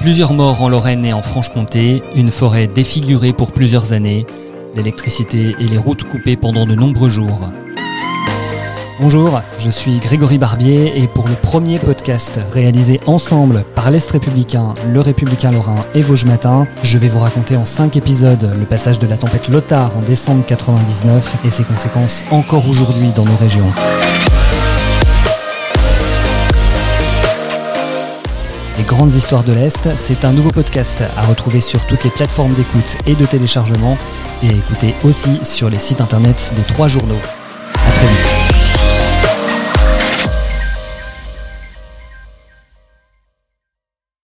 Plusieurs morts en Lorraine et en Franche-Comté, une forêt défigurée pour plusieurs années, l'électricité et les routes coupées pendant de nombreux jours. Bonjour, je suis Grégory Barbier et pour le premier podcast réalisé ensemble par l'Est républicain, le Républicain Lorrain et Vosges Matin, je vais vous raconter en 5 épisodes le passage de la tempête Lothar en décembre 99 et ses conséquences encore aujourd'hui dans nos régions. Les grandes histoires de l'Est, c'est un nouveau podcast à retrouver sur toutes les plateformes d'écoute et de téléchargement et à écouter aussi sur les sites internet des trois journaux.